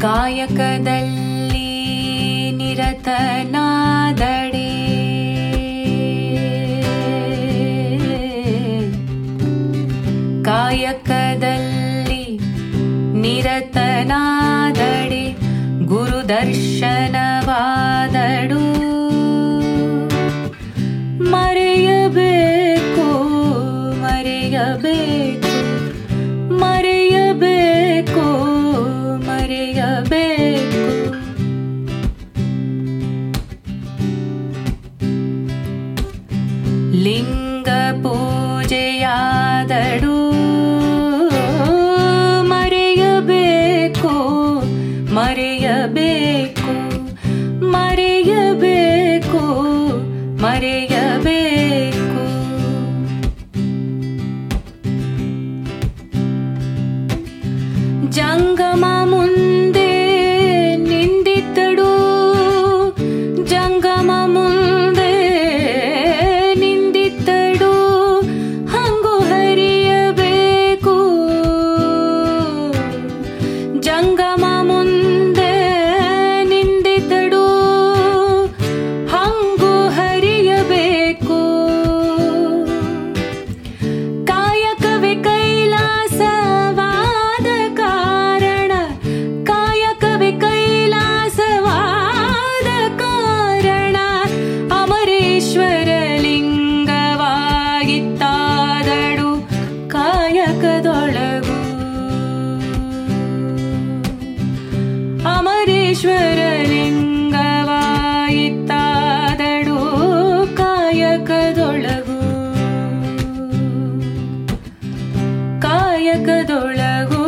ಕಾಯಕದಲ್ಲಿ ನಿರತನಾದಡೆ. ಕಾಯಕದಲ್ಲಿ ನಿರತನಾದಡೆ. ಗುರುದರ್ಶನವಾದಡು ಲಿಂಗ ಪೂಜೆಯಾದಡೂ ಮರೆಯಬೇಕು ಮರೆಯಬೇಕು ಮರೆಯಬೇಕು ಮರೆಯಬೇಕು. ಜಂಗಮ ಸಂಗಮ ಮುಂದೆ ನಿಂದಿದ್ದಳು ಹಂಗು ಹರಿಯಬೇಕು. ಕಾಯಕವೇ ಕೈಲಾಸವಾದ ಕಾರಣ ಕಾಯಕವೇ ಕೈಲಾಸವಾದ ಕಾರಣ ಅಮರೇಶ್ವರ ಲಿಂಗವಾಗಿತ್ತಾದಳು ಕಾಯಕದೊಳ ಈಶ್ವರಲಿಂಗವಾಯಿತಾದಡು ಕಾಯಕದೊಳಗು ಕಾಯಕದೊಳಗು